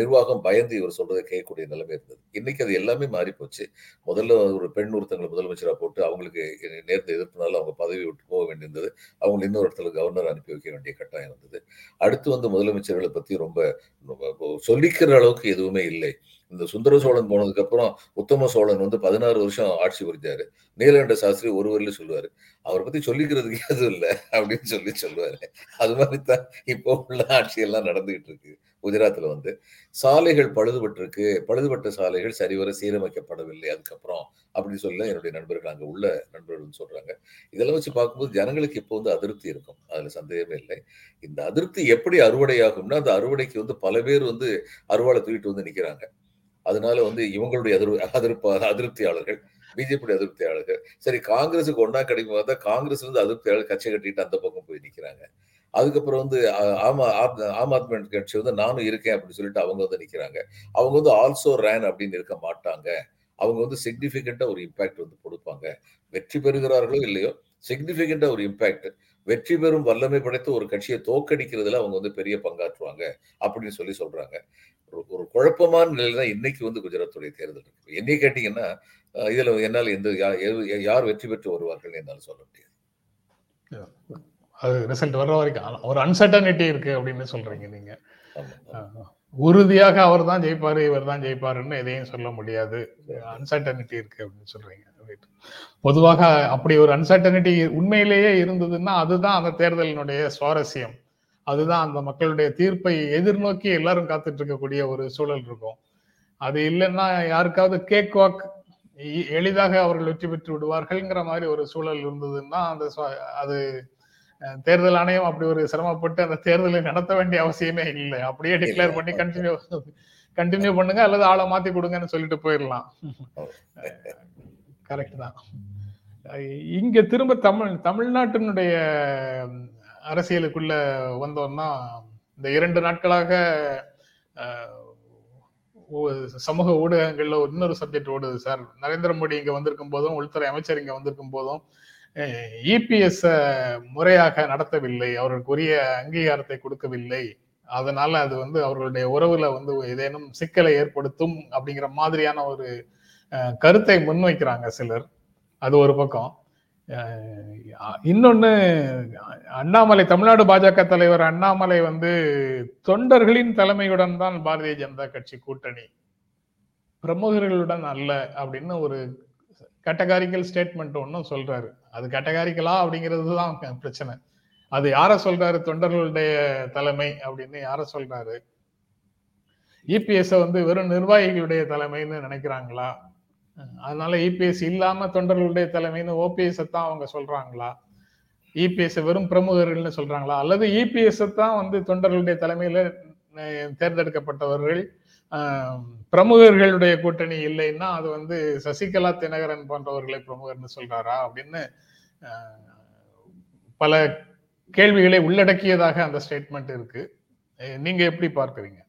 நிர்வாகம் பயந்து இவர் சொல்றதை கேட்கக்கூடிய நிலைமை இருந்தது. இன்னைக்கு அது எல்லாமே மாறி போச்சு முதல்ல ஒரு பெண் ஒருத்தங்களை முதலமைச்சராக போட்டு அவங்களுக்கு நேர்ந்த எதிர்ப்புனால அவங்க பதவி விட்டு போக வேண்டியிருந்தது. அவங்க இன்னொரு இடத்துல கவர்னர் அனுப்பி வைக்க வேண்டிய கட்டாயம் இருந்தது. அடுத்து வந்து முதலமைச்சர்களை பத்தி ரொம்ப சொல்லிக்கிற அளவுக்கு எதுவுமே இல்லை. இந்த சுந்தர சோழன் போனதுக்கு அப்புறம் உத்தம சோழன் வந்து பதினாறு வருஷம் ஆட்சி புரிஞ்சாரு. நீலகண்ட சாஸ்திரி ஒரு சொல்லுவாரு அவரை பத்தி சொல்லிக்கிறதுக்கு எதுவும் இல்லை அப்படின்னு சொல்லி சொல்லுவாரு. அது மாதிரி தான் இப்போ உள்ள ஆட்சி எல்லாம் நடந்துகிட்டு இருக்கு குஜராத்தில் வந்து. சாலைகள் பழுதுபட்டு இருக்கு பழுதுபட்ட சாலைகள் சரிவர சீரமைக்கப்படவில்லை அதுக்கப்புறம் அப்படின்னு சொல்ல என்னுடைய நண்பர்கள் அங்க உள்ள நண்பர்கள் சொல்றாங்க. இதெல்லாம் வச்சு பார்க்கும்போது ஜனங்களுக்கு இப்போ வந்து அதிருப்தி இருக்கும். அதுல சந்தேகமே இல்லை. இந்த அதிருப்தி எப்படி அறுவடையாகும்னா அந்த அறுவடைக்கு வந்து பல பேர் வந்து அறுவாளை தூக்கிட்டு வந்து நிக்கிறாங்க. அதனால வந்து இவங்களுடைய அதிரு அதிருப்ப அதிருப்தியாளர்கள் பிஜேபி அதிருப்தியாளர்கள். சரி காங்கிரஸுக்கு ஒன்றா கிடைக்கும் பார்த்தா காங்கிரஸ் வந்து அதிருப்தியாளர் கட்சி கட்டிட்டு அந்த பக்கம் போய் நிற்கிறாங்க அதுக்கப்புறம் வந்து ஆமா ஆம் ஆத்மி கட்சி வந்து நானும் இருக்கேன் அப்படின்னு சொல்லிட்டு அவங்க வந்து நிற்கிறாங்க அவங்க வந்து ஆல்சோ ரேன் அப்படின்னு இருக்க மாட்டாங்க. அவங்க வந்து சிக்னிஃபிகண்டா ஒரு இம்பாக்ட் வந்து கொடுப்பாங்க. வெற்றி பெறுகிறார்களோ இல்லையோ சிக்னிஃபிகண்டா ஒரு இம்பாக்ட் வெற்றி பெறும் வல்லமை படைத்த ஒரு கட்சியை தோக்கடிக்கிறதுல அவங்க வந்து பெரிய பங்காற்றுவாங்க அப்படின்னு சொல்லி சொல்றாங்க. ஒரு குழப்பமான நிலை தான் இன்னைக்கு வந்து குஜராத்துடைய தேர்தல் இருக்கு. என்னை கேட்டீங்கன்னா இதுல என்னால் எந்த யார் வெற்றி பெற்று வருவார்கள் என்னால் சொல்ல முடியாது. அது ரிசல்ட் வர்ற வரைக்கும். ஒரு அன்சர்டனிட்டி இருக்கு அப்படின்னு சொல்றீங்க நீங்க. உறுதியாக அவர் தான் ஜெயிப்பார் இவர் தான் ஜெயிப்பாருன்னு எதையும் சொல்ல முடியாது. அன்சர்டனிட்டி இருக்கு அப்படின்னு சொல்றீங்க. பொதுவாக அப்படி ஒரு அன்சர்டனிட்டி உண்மையிலேயே இருந்ததுன்னா அதுதான் அந்த தேர்தலினுடைய சுவாரஸ்யம். அதுதான் அந்த மக்களுடைய தீர்ப்பை எதிர்நோக்கி எல்லாரும் காத்துட்டு இருக்கக்கூடிய ஒரு சூழல் இருக்கும். அது இல்லைன்னா யாருக்காவது கேக் வாக் எளிதாக அவர்கள் வெற்றி பெற்று விடுவார்கள்ங்கிற மாதிரி ஒரு சூழல் இருந்ததுன்னா அந்த சுவா- அது தேர்தல் ஆணையம் அப்படி ஒரு சிரமப்பட்டு அந்த தேர்தலை நடத்த வேண்டிய அவசியமே இல்லை. அப்படியே டிக்ளேர் பண்ணி கண்டினியூ கண்டினியூ பண்ணுங்க அல்லது ஆளை மாத்தி கொடுங்கன்னு சொல்லிட்டு போயிடலாம். கரெக்ட் தான். இங்க திரும்ப தமிழ் தமிழ்நாட்டினுடைய அரசியலுக்குள்ள வந்தோம்னா இந்த இரண்டு நாட்களாக சமூக ஊடகங்கள்ல இன்னொரு சப்ஜெக்ட் ஓடுது சார் நரேந்திர மோடி இங்க வந்திருக்கும் போதும் உள்துறை அமைச்சர் இங்க வந்திருக்கும் போதும் இபிஎஸ் முறையாக நடத்தவில்லை அவர்களுக்குரிய அங்கீகாரத்தை கொடுக்கவில்லை. அதனால அது வந்து அவர்களுடைய உறவுல வந்து ஏதேனும் சிக்கலை ஏற்படுத்தும் அப்படிங்கிற மாதிரியான ஒரு கருத்தை முன்வைக்கிறாங்க சிலர். அது ஒரு பக்கம். இன்னொன்று இன்னொன்னு அண்ணாமலை தமிழ்நாடு பாஜக தலைவர் அண்ணாமலை வந்து தொண்டர்களின் தலைமையுடன் தான் பாரதிய ஜனதா கட்சி கூட்டணி. பிரமுகர்களுடன் அல்ல அப்படின்னு ஒரு கேட்டகாரிக்கல் ஸ்டேட்மெண்ட் ஒன்றும் சொல்றாரு. அது கட்டகாரிக்கலா அப்படிங்கிறது தான் பிரச்சனை. அது யார சொல்றாரு? தொண்டர்களுடைய தலைமை அப்படின்னு யார சொல்றாரு? இபிஎஸ் வந்து வெறும் நிர்வாகிகளுடைய தலைமைன்னு நினைக்கிறாங்களா? அதனால இபிஎஸ் இல்லாம தொண்டர்களுடைய தலைமைன்னு ஓபிஎஸ் தான் அவங்க சொல்றாங்களா? இபிஎஸ் வெறும் பிரமுகர்கள்னு சொல்றாங்களா? அல்லது இபிஎஸ் தான் வந்து தொண்டர்களுடைய தலைமையில தேர்ந்தெடுக்கப்பட்டவர்கள் பிரமுகர்களுடைய கூட்டணி இல்லைன்னா அது வந்து சசிகலா தினகரன் போன்றவர்களை பிரமுகர்னு சொல்றாரா அப்படின்னு பல கேள்விகளை உள்ளடக்கியதாக அந்த ஸ்டேட்மெண்ட் இருக்கு. நீங்க எப்படி பார்க்கறீங்க?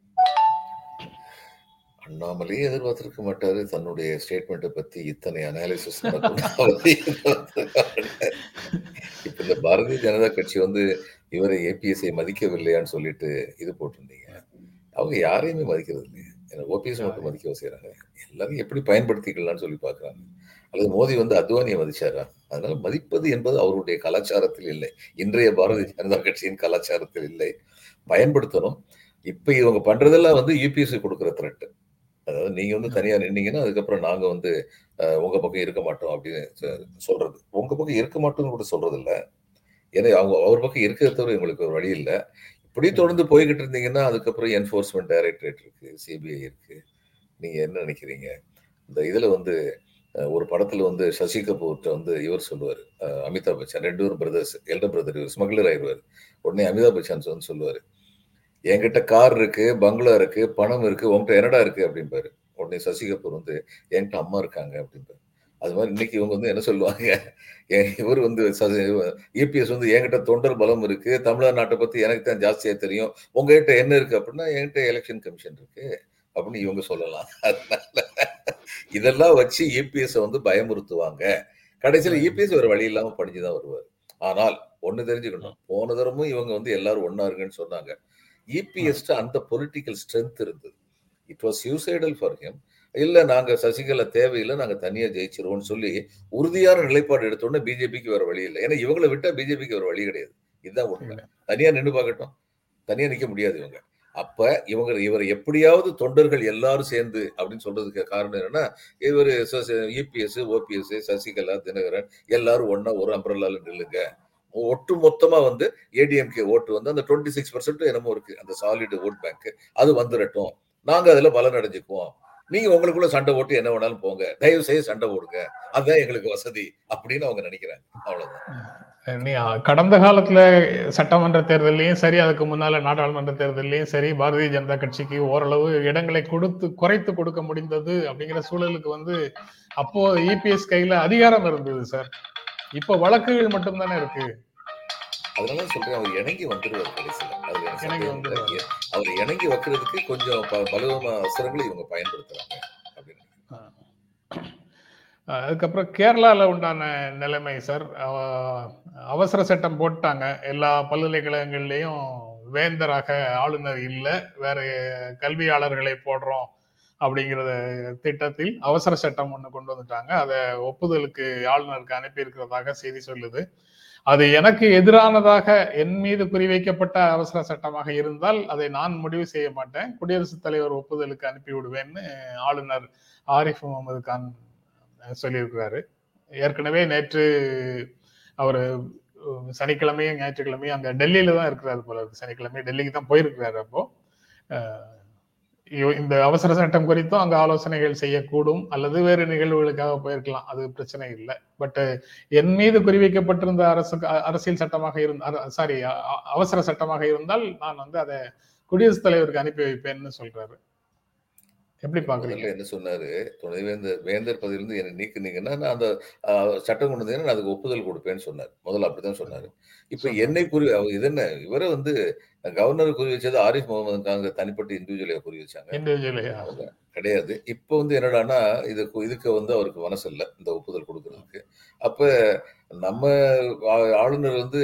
அண்ணாமலையே எதிர்பார்த்திருக்க மாட்டாரு. தன்னுடைய ஸ்டேட்மெண்ட்டை பத்தி இத்தனை அனாலிசிஸ் *laughs* இப்ப இந்த பாரதிய ஜனதா கட்சி வந்து இவரை ஏபிஎஸ்ஐ மதிக்கவில்லையான்னு சொல்லிட்டு இது போட்டிருந்தீங்க. அவங்க யாரையுமே மதிக்கிறது இல்லையா. ஓபிஎஸ் மட்டும் மதிக்க செய்யறாங்க எல்லாரும் எப்படி பயன்படுத்திக்கலாம்னு சொல்லி பார்க்கறாங்க. அல்லது மோடி வந்து அத்வானியை மதிச்சாரா? அதனால மதிப்பது என்பது அவருடைய கலாச்சாரத்தில் இல்லை. இன்றைய பாரதிய ஜனதா கட்சியின் கலாச்சாரத்தில் இல்லை. பயன்படுத்தணும். இப்ப இவங்க பண்றதெல்லாம் வந்து யூபிஎஸ்சி கொடுக்குற த்ரெட் அதாவது நீங்க வந்து தனியா நின்னீங்கன்னா அதுக்கப்புறம் நாங்க வந்து அஹ், உங்க பக்கம் இருக்க மாட்டோம் அப்படின்னு சொ- சொல்றது. உங்க பக்கம் இருக்க மாட்டோம்னு கூட சொல்றது இல்ல ஏன்னா அவங்க அவர் பக்கம் இருக்கிறத தவிர எங்களுக்கு ஒரு வழி இல்லை. இப்படி தொடர்ந்து போய்கிட்டு இருந்தீங்கன்னா அதுக்கப்புறம் என்ஃபோர்ஸ்மெண்ட் டைரக்டரேட் இருக்கு சிபிஐ இருக்கு. நீங்க என்ன நினைக்கிறீங்க? இந்த இதுல வந்து ஒரு படத்துல வந்து சசி கபூர்ட்ட வந்து இவர் சொல்லுவாரு. அமிதாப் பச்சன் ரெண்டு பேரும் பிரதர்ஸ் எல்டர் பிரதர் இவர் ஸ்மக்லர் ஆயிடுவார். உடனே அமிதாப் பச்சன் வந்து சொல்லுவாரு என்கிட்ட கார் இருக்கு பங்களா இருக்கு பணம் இருக்கு உன்கிட்ட என்னடா இருக்கு? அப்படிம்பாரு. உடனே சசி கபூர் வந்து என்கிட்ட அம்மா இருக்காங்க அப்படிம்பாரு. அது மாதிரி இன்னைக்கு இவங்க வந்து என்ன சொல்லுவாங்க? இவர் வந்து இபிஎஸ் வந்து என்கிட்ட தொண்டர் பலம் இருக்கு. தமிழ்நாட்டை பத்தி எனக்கு தான் ஜாஸ்தியா தெரியும். உங்ககிட்ட என்ன இருக்கு அப்படின்னா என்கிட்ட எலெக்ஷன் கமிஷன் இருக்கு அப்படின்னு இவங்க சொல்லலாம். அதனால இதெல்லாம் வச்சு இபிஎஸ் வந்து பயமுறுத்துவாங்க. கடைசியில இபிஎஸ் ஒரு வழி இல்லாம படிச்சுதான் வருவார். ஆனால் ஒண்ணு தெரிஞ்சுக்கணும். போன தரமும் இவங்க வந்து எல்லாரும் ஒண்ணா இருங்கன்னு சொன்னாங்க. இபிஎஸ் அந்த பொலிட்டிக்கல் ஸ்ட்ரென்த் இருந்தது. It was suicidal for him இல்ல நாங்க சசிகலா தேவையில்லை நாங்க தனியா ஜெயிச்சிருவோம்னு சொல்லி உறுதியான நிலைப்பாடு எடுத்த உடனே பிஜேபிக்கு வேற வழி இல்லை. ஏன்னா இவங்களை விட்டா பிஜேபிக்கு வேற வழி கிடையாது. இதுதான் உண்மை. தனியா நின்று பார்க்கட்டும். தனியா நிக்க முடியாது இவங்க. அப்ப இவங்க இவர் எப்படியாவது தொண்டர்கள் எல்லாரும் சேர்ந்து அப்படின்னு சொல்றதுக்கு காரணம் என்னன்னா இவர் இபிஎஸ் ஓபிஎஸ் சசிகலா தினகரன் எல்லாரும் ஒண்ணா ஒரு அம்பரலால நில்லுங்க. ஒட்டு மொத்தமா வந்து ஏடிஎம்கே ஓட்டு வந்து அந்த டுவெண்ட்டி சிக்ஸ் பர்சன்ட் என்னமோ இருக்கு. அந்த சாலிட் ஓட் பேங்க் அது வந்துடட்டும் நாங்க அதுல பலன் அடைஞ்சுக்குவோம். நீங்க உங்களுக்குள்ள சண்டை போட்டு என்ன வேணாலும் போங்க. தயவு செய்து சண்டை போடுங்க. அதுதான் எங்களுக்கு வசதி அப்படின்னு அவங்க நினைக்கிறாங்க. அவ்வளவுதான். கடந்த காலத்துல சட்டமன்ற தேர்தலையும் சரி அதுக்கு முன்னால நாடாளுமன்ற தேர்தலையும் சரி பாரதிய ஜனதா கட்சிக்கு ஓரளவு இடங்களை கொடுத்து குறைத்து கொடுக்க முடிந்தது அப்படிங்கிற சூழலுக்கு வந்து அப்போ இபிஎஸ் கையில அதிகாரம் இருந்தது சார். இப்போ வழக்குகள் மட்டும்தானே இருக்கு. அதனால சொல்றேன் அவர் இணங்கி வந்துருவார் கடைசியில. அதுல. அவர் இணங்கி வைக்கிறதுக்கு கொஞ்சம் பலவிதமான அவசரங்களை இவங்க பயன்படுத்துறாங்க அப்படின்னு அதுக்கப்புறம் கேரளால உண்டான நிலைமை சார். அவ- அவசர சட்டம் போட்டாங்க. எல்லா பல்கலைக்கழகங்கள்லயும் வேந்தராக ஆளுநர் இல்லை. வேற கல்வியாளர்களை போடுறோம் அப்படிங்கிற திட்டத்தில் அவசர சட்டம் ஒன்று கொண்டு வந்துட்டாங்க. அதை ஒப்புதலுக்கு ஆளுநருக்கு அனுப்பி இருக்கிறதாக செய்தி சொல்லுது. அது எனக்கு எதிரானதாக என் மீது குறிவைக்கப்பட்ட அவசர சட்டமாக இருந்தால் அதை நான் முடிவு செய்ய மாட்டேன். குடியரசுத் தலைவர் ஒப்புதலுக்கு அனுப்பி விடுவேன்னு ஆளுநர் ஆரிஃப் முகமது கான் சொல்லியிருக்கிறாரு. ஏற்கனவே நேற்று அவர் சனிக்கிழமையும் ஞாயிற்றுக்கிழமையும் அங்க டெல்லியில தான் இருக்கிறாரு போல இருக்கு. சனிக்கிழமை டெல்லிக்கு தான் போயிருக்கிறாரு அப்போ. இந்த அவசர சட்டம் குறித்தும் அங்க ஆலோசனைகள் செய்யக்கூடும் அல்லது வேறு நிகழ்வுகளுக்காக போயிருக்கலாம். அது பிரச்சனை இல்லை. பட் என் மீது குறிவைக்கப்பட்டிருந்த அரசு அரசியல் சட்டமாக இருந்த சாரி அவசர சட்டமாக இருந்தால் நான் வந்து அதை குடியரசுத் தலைவருக்கு அனுப்பி வைப்பேன்னு சொல்றாரு. எப்படி பாக்குறீங்க என்ன சொன்னாரு? துணைவேந்தர் வேந்தர் பதவியிலிருந்து என்னை நீக்குனீங்கன்னா நான் அந்த சட்டம் கொண்டு வந்தீங்கன்னா நான் அதுக்கு ஒப்புதல் கொடுப்பேன்னு சொன்னார். முதல்ல அப்படிதான் சொன்னாரு. இப்ப. என்னை குறி இது என்ன இவரை வந்து கவர்னர் குறி வச்சது ஆரிஃப் முகமது காங்க தனிப்பட்ட இண்டிவிஜுவலை குறி வச்சாங்க. இண்டிவிஜுவலியா கிடையாது. இப்போ வந்து என்னடான்னா இது இதுக்கு வந்து அவருக்கு மனசு இல்லை இந்த ஒப்புதல் கொடுக்கறதுக்கு. அப்ப நம்ம ஆளுநர் வந்து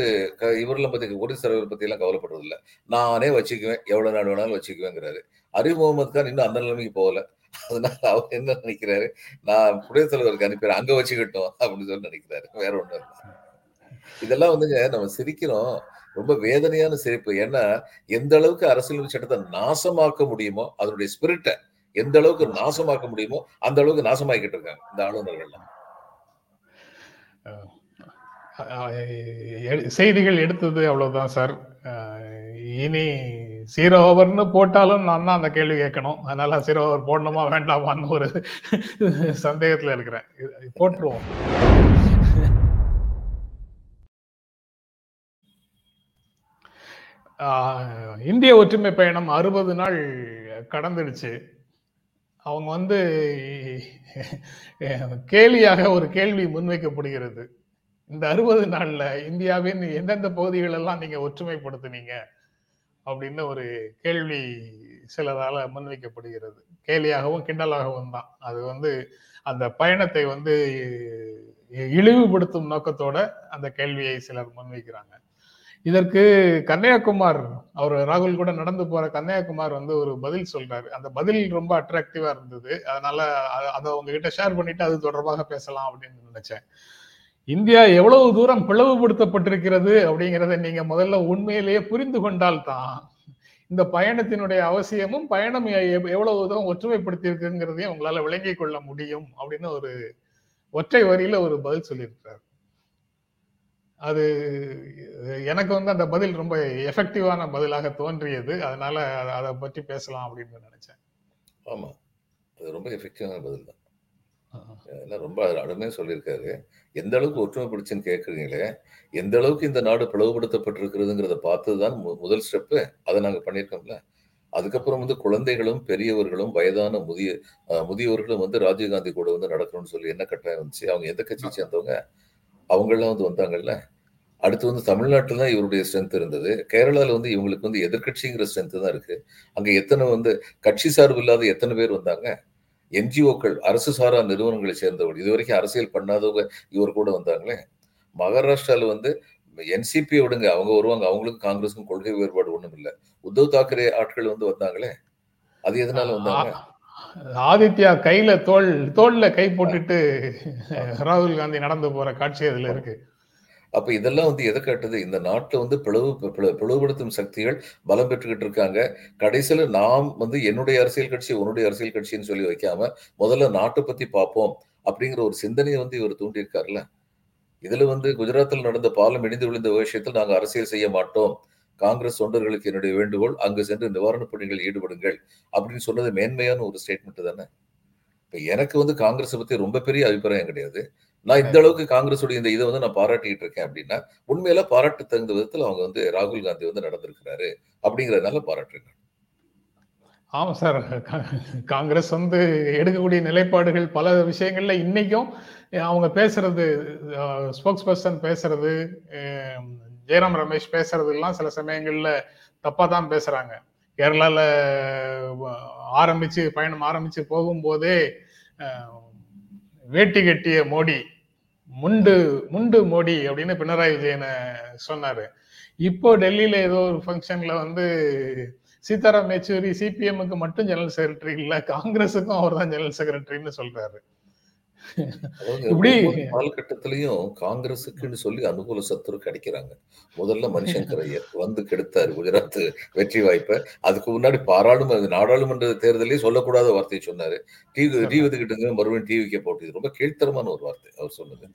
இவரெல்லாம் பத்தி ஒடிசா தலைவர் பத்தி எல்லாம் கவலைப்படுறது இல்ல நானே வச்சுக்குவேன். எவ்வளவு நாள் வேணாலும் வச்சுக்குவேங்கிறாரு. அரி முகமது கான் இன்னும் அந்த நிலைமைக்கு போகல அதனால அவர் என்ன நினைக்கிறாரு நான் குடியரசுத் தலைவருக்கு அனுப்பிடுறேன் அங்க வச்சுக்கிட்டோம் அப்படின்னு சொல்லி நினைக்கிறாரு வேற ஒண்ணும் இல்லை இதெல்லாம் வந்துங்க நம்ம சிரிக்கிறோம் ரொம்ப வேதனையான சிரிப்பு ஏன்னா எந்த அளவுக்கு அரசியல் சட்டத்தை நாசமாக்க முடியுமோ அதனுடைய ஸ்பிரிட்டை எந்த அளவுக்கு நாசமாக்க முடியுமோ அந்த அளவுக்கு நாசமாக்கிட்டு இருக்காங்க இந்த ஆளுநர்கள்லாம் செய்திகள் எடுத்தது அவ்வளவுதான் சார் இனி ஜீரோ ஓவர்னு போட்டாலும் நான் தான் அந்த கேள்வி கேட்கணும். அதனால ஜீரோ ஓவர் போடணுமா வேண்டாமான்னு ஒரு சந்தேகத்துல இருக்கிறேன். போட்டுருவோம். இந்திய ஒற்றுமை பயணம் அறுபது நாள் கடந்துடுச்சு. அவங்க வந்து கேலியாக ஒரு கேள்வி முன்வைக்கப்படுகிறது. இந்த அறுபது நாள்ல இந்தியாவின் எந்தெந்த பகுதிகளெல்லாம் நீங்கள் நீங்க ஒற்றுமைப்படுத்துனீங்க? அப்படின்னு ஒரு கேள்வி சிலரால முன்வைக்கப்படுகிறது. கேலியாகவும் கிண்டலாகவும் தான். அது வந்து அந்த பயணத்தை வந்து இழிவுபடுத்தும் நோக்கத்தோட அந்த கேள்வியை சிலர் முன்வைக்கிறாங்க. இதற்கு கன்னியாகுமார் அவர் ராகுல் கூட நடந்து போற கன்னியாகுமார் வந்து ஒரு பதில் சொல்றாரு. அந்த பதில் ரொம்ப அட்ராக்டிவா இருந்தது. அதனால அதை உங்ககிட்ட ஷேர் பண்ணிட்டு அது தொடர்பாக பேசலாம் அப்படின்னு நினைச்சேன். இந்தியா எவ்வளவு தூரம் பிளவுபடுத்தப்பட்டிருக்கிறது அப்படிங்கிறத நீங்க முதல்ல உண்மையிலேயே புரிந்து கொண்டால் தான் இந்த பயணத்தினுடைய அவசியமும் பயணம் எவ்- எவ்வளவு தூரம் ஒற்றுமைப்படுத்தி இருக்குங்கிறதையும் உங்களால விளங்கிக் கொள்ள முடியும் அப்படின்னு ஒரு ஒற்றை வரியில ஒரு பதில் சொல்லியிருக்கிறார். அது எனக்கு வந்து அந்த பதில் ரொம்ப எஃபெக்டிவான பதிலாக தோன்றியது. அதனால அதை பற்றி பேசலாம் அப்படின்னு நினைச்சேன். ஆமா. அது ரொம்ப எஃபெக்டிவான பதில் தான். எல்லாம் ரொம்ப அருமையா சொல்லியிருக்காரு. எந்த அளவுக்கு ஒற்றுமைப்படுச்சுன்னு கேட்குறீங்களே எந்த அளவுக்கு இந்த நாடு பிளவுபடுத்தப்பட்டிருக்கிறதுங்கிறத பார்த்தது தான் முதல் ஸ்டெப்பு அதை நாங்கள் பண்ணியிருக்கோம்ல. அதுக்கப்புறம் வந்து குழந்தைகளும் பெரியவர்களும் வயதான முதிய அஹ், முதியவர்களும் வந்து ராஜீவ்காந்தி கூட வந்து நடக்கணும்னு சொல்லி என்ன கட்டாயம் வந்துச்சு? அவங்க எந்த கட்சியை சேர்ந்தவங்க? அவங்கெல்லாம் வந்து வந்தாங்கல்ல. அடுத்து வந்து தமிழ்நாட்டில் தான் இவருடைய ஸ்ட்ரென்த் இருந்தது. கேரளாவில் வந்து இவங்களுக்கு வந்து எதிர்க்கட்சிங்கிற ஸ்ட்ரென்த் தான் இருக்கு. அங்கே எத்தனை வந்து கட்சி சார்பு இல்லாத எத்தனை பேர் வந்தாங்க? என்ஜிஓக்கள் அரசு சாரா நிறுவனங்களை சேர்ந்தவர்கள். இதுவரைக்கும் அரசியல் பண்ணாதவங்க இவர் கூட வந்தாங்களே. மகாராஷ்டிரால வந்து என்சிபியை விடுங்க அவங்க வருவாங்க. அவங்களுக்கும் காங்கிரஸுக்கும் கொள்கை வேறுபாடு ஒண்ணும் இல்லை. உத்தவ் தாக்கரே ஆட்கள் வந்து வந்தாங்களே. அது எதனால வந்தாங்க? ஆதித்யா கையில தோல் தோல்ல கை போட்டுட்டு ராகுல் காந்தி நடந்து போற காட்சி அதுல இருக்கு. அப்ப இதெல்லாம் வந்து எதை காட்டுது? இந்த நாட்டுல வந்து பிளவு பிளவுபடுத்தும் சக்திகள் பலம் பெற்றுக்கிட்டு இருக்காங்க. கடைசியில நாம் வந்து என்னுடைய அரசியல் கட்சி உன்னுடைய அரசியல் கட்சின்னு சொல்லி வைக்காம முதல்ல நாட்டை பத்தி பார்ப்போம் அப்படிங்கிற ஒரு சிந்தனையை வந்து இவர் தூண்டியிருக்காருல்ல. இதுல வந்து குஜராத்தில் நடந்த பாலம் இடிந்து விழுந்த விஷயத்தில் நாங்க அரசியல் செய்ய மாட்டோம். காங்கிரஸ் தொண்டர்களுக்கு என்னுடைய வேண்டுகோள் அங்கு சென்று நிவாரணப் பணிகள் ஈடுபடுங்கள் அப்படின்னு சொன்னது மேன்மையான ஒரு ஸ்டேட்மெண்ட் தானே? இப்ப எனக்கு வந்து காங்கிரஸை பத்தி ரொம்ப பெரிய அபிப்பிராயம் கிடையாது. நான் இந்த அளவுக்கு காங்கிரஸுடைய இந்த இதை வந்து நான் பாராட்டிட்டு இருக்கேன் அப்படின்னா உண்மையில பாராட்டு தகுந்த விதத்தில் அவங்க வந்து ராகுல் காந்தி வந்து நடந்திருக்கிறாரு அப்படிங்கறதுனால பாராட்டுறேன் ஆமா சார். காங்கிரஸ் வந்து எடுக்கக்கூடிய நிலைப்பாடுகள் பல விஷயங்கள்ல இன்னைக்கும் அவங்க பேசுறது ஸ்போக்ஸ் பர்சன் பேசுறது ஜெயராம் ரமேஷ் பேசுறது எல்லாம் சில சமயங்கள்ல தப்பா தான் பேசுறாங்க. கேரளால ஆரம்பிச்சு பயணம் ஆரம்பிச்சு போகும்போதே வேட்டி கட்டிய மோடி முண்டு முண்டு மோடி அப்படின்னு பினராயி விஜயனை சொன்னாரு. இப்போ டெல்லியில ஏதோ ஒரு ஃபங்க்ஷன்ல வந்து சீதாராம் யெச்சூரி சிபிஎம்முக்கு மட்டும் ஜெனரல் செக்ரட்டரி இல்லை காங்கிரஸுக்கும் அவர் தான் ஜெனரல் செக்ரட்டரின்னு சொல்றாரு. இப்படி காலகட்டத்திலையும் காங்கிரஸுக்குன்னு சொல்லி அனுகூல சத்துரு கிடைக்கிறாங்க. முதல்ல மணிசங்கர் ஐயர் வந்து கெடுத்தாரு குஜராத் வெற்றி வாய்ப்பை. அதுக்கு முன்னாடி பாராளுமன்ற நாடாளுமன்ற தேர்தலே சொல்லக்கூடாத வார்த்தையை சொன்னாரு. டிவி டிவி கிட்ட மறுபடியும் டிவிக்கே போட்டு ரொம்ப கீழ்த்தரமான ஒரு வார்த்தை அவர் சொன்னது.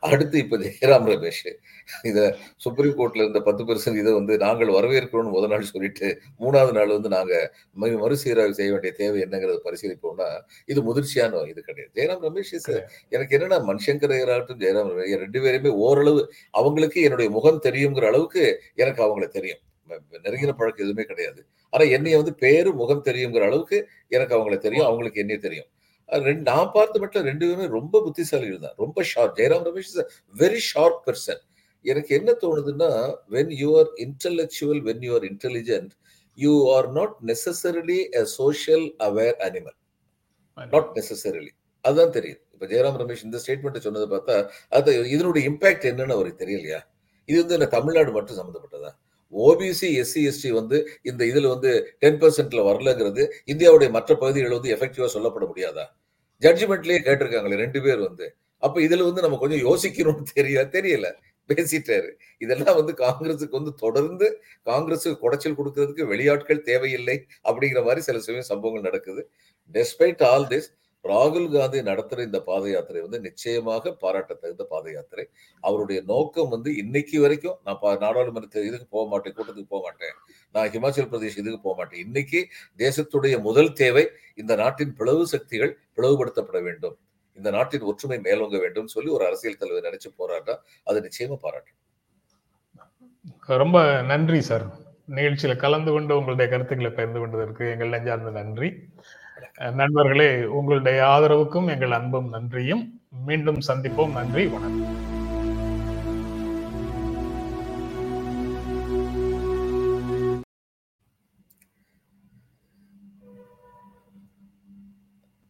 அடுத்து இப்ப ஜெயராம் ரமேஷ். இத சுப்ரீம் கோர்ட்ல இருந்த பத்து பெர்சன்ட் இதை வந்து நாங்கள் வரவேற்கிறோம்னு முதல் நாள் சொல்லிட்டு மூணாவது நாள் வந்து நாங்க மறு- மறுசீராய்வு செய்ய வேண்டிய தேவை என்னங்கிறத பரிசீலிப்போம்னா இது முதிர்ச்சியான இது கிடையாது. ஜெயராம் ரமேஷ் எனக்கு என்னன்னா மணிசங்கர் ஐயராகட்டும் ஜெயராம் ரமேஷ் ரெண்டு பேருமே ஓரளவு அவங்களுக்கு என்னுடைய முகம் தெரியுங்கிற அளவுக்கு எனக்கு அவங்கள தெரியும். நெருங்கின பழக்கம் எதுவுமே கிடையாது. ஆனா என்னைய வந்து பேரு முகம் தெரியுங்கிற அளவுக்கு எனக்கு அவங்கள தெரியும் அவங்களுக்கு என்னைய தெரியும். ரெண்டு நான் பார்த்த மட்டும் ரெண்டு பேருமே ரொம்ப புத்திசாலிகள் தான். ரொம்ப sharp Jairam Ramesh is very sharp person எனக்கு என்ன தோணுதுன்னா when you are intellectual when you are intelligent you are not necessarily a social aware animal not necessarily அதுதான் தெரியுது. இப்ப ஜெயராம் ரமேஷ் இந்த ஸ்டேட்மெண்ட் சொன்னதை பார்த்தா அது இதனுடைய இம்பாக்ட் என்னன்னு அவருக்கு தெரியலையா? இது வந்து என்ன தமிழ்நாடு மட்டும் சம்மந்தப்பட்டதா ஓபிசி எஸ்சி எஸ்டி வந்து இந்த இதுல வந்து டென் பெர்சென்ட்ல வரலங்கிறது இந்தியாவுடைய மற்ற பகுதிகள் வந்து எஃபெக்டிவா சொல்லப்பட முடியாதா? ஜட்ஜ்மெண்ட்லயே கேட்டிருக்காங்களே ரெண்டு பேர் வந்து. அப்ப இதுல வந்து நம்ம கொஞ்சம் யோசிக்கணும்னு தெரியல தெரியல. பேசிட்டாரு. இதெல்லாம் வந்து காங்கிரஸுக்கு வந்து தொடர்ந்து காங்கிரஸுக்கு குடைச்சல் கொடுக்கறதுக்கு வெளியாட்கள் தேவையில்லை அப்படிங்கிற மாதிரி சில சமயம் சம்பவங்கள் நடக்குது. டெஸ்பைட் ஆல் திஸ் ராகுல் காந்தி நடத்துற இந்த பாத யாத்திரை வந்து நிச்சயமாக பாராட்டத்தகுந்த பாத யாத்திரை. அவருடைய நோக்கம் வந்து இன்னைக்கு வரைக்கும் நான் பா- நாடாளுமன்ற இதுக்கு போக மாட்டேன் கூட்டத்துக்கு போக மாட்டேன். நான் ஹிமாச்சல் பிரதேஷ் இதுக்கு போக மாட்டேன். இன்னைக்கு தேசத்துடைய முதல் தேவை இந்த நாட்டின் பிளவு சக்திகள் பிளவுபடுத்தப்பட வேண்டும். இந்த நாட்டின் ஒற்றுமை மேலோங்க வேண்டும் சொல்லி ஒரு அரசியல் தலைவர் நினைச்சு போராட்டா அது நிச்சயமா பாராட்டும். ரொம்ப நன்றி சார். நிகழ்ச்சியில கலந்து கொண்டு உங்களுடைய கருத்துக்களை பகிர்ந்து கொண்டதற்கு எங்கள் நெஞ்சார்ந்த நன்றி. நண்பர்களே உங்களுடைய ஆதரவுக்கும் எங்கள் அன்பும் நன்றியும். மீண்டும் சந்திப்போம். நன்றி வணக்கம்.